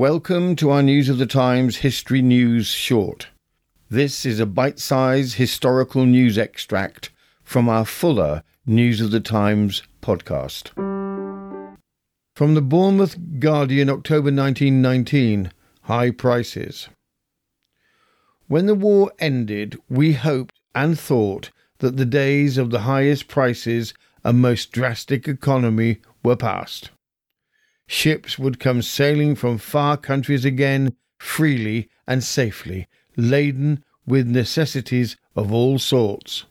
Welcome to our News of the Times History News Short. This is a bite sized historical news extract from our fuller News of the Times podcast. From the Bournemouth Guardian, October 1919 High Prices. When the war ended, we hoped and thought that the days of the highest prices and most drastic economy were past. Ships would come sailing from far countries again freely and safely, laden with necessities of all sorts.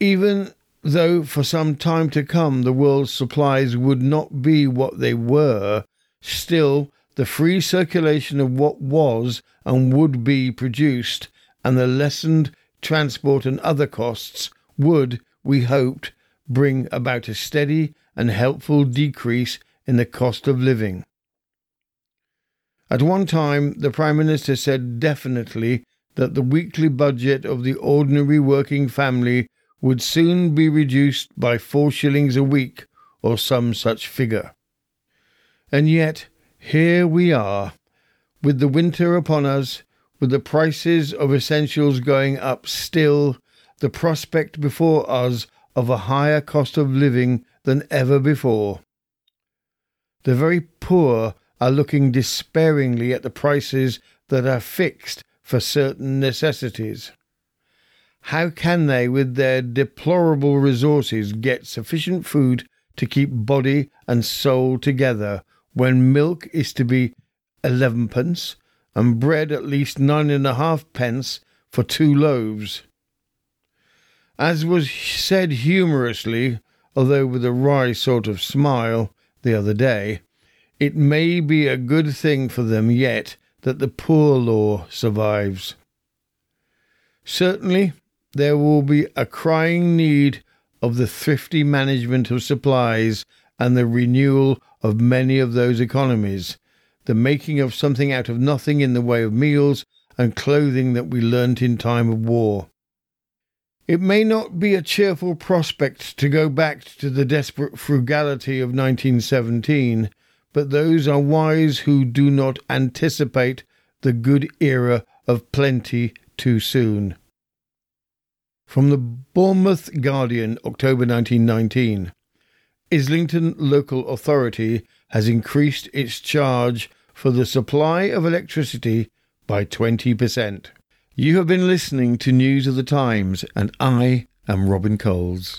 Even though for some time to come the world's supplies would not be what they were, still the free circulation of what was and would be produced and the lessened transport and other costs would, we hoped, bring about a steady and helpful decrease in the cost of living. At one time, the Prime Minister said definitely that the weekly budget of the ordinary working family would soon be reduced by four shillings a week or some such figure. And yet, here we are, with the winter upon us, with the prices of essentials going up still, the prospect before us of a higher cost of living than ever before. The very poor are looking despairingly at the prices that are fixed for certain necessities. How can they, with their deplorable resources, get sufficient food to keep body and soul together when milk is to be elevenpence and bread at least nine and a half pence for two loaves? As was said humorously, although with a wry sort of smile, the other day, it may be a good thing for them yet that the poor law survives. Certainly, there will be a crying need of the thrifty management of supplies and the renewal of many of those economies, the making of something out of nothing in the way of meals and clothing that we learnt in time of war. It may not be a cheerful prospect to go back to the desperate frugality of 1917, but those are wise who do not anticipate the good era of plenty too soon. From the Bournemouth Guardian, October 1919. Islington Local Authority has increased its charge for the supply of electricity by 20%. You have been listening to News of the Times, and I am Robin Coles.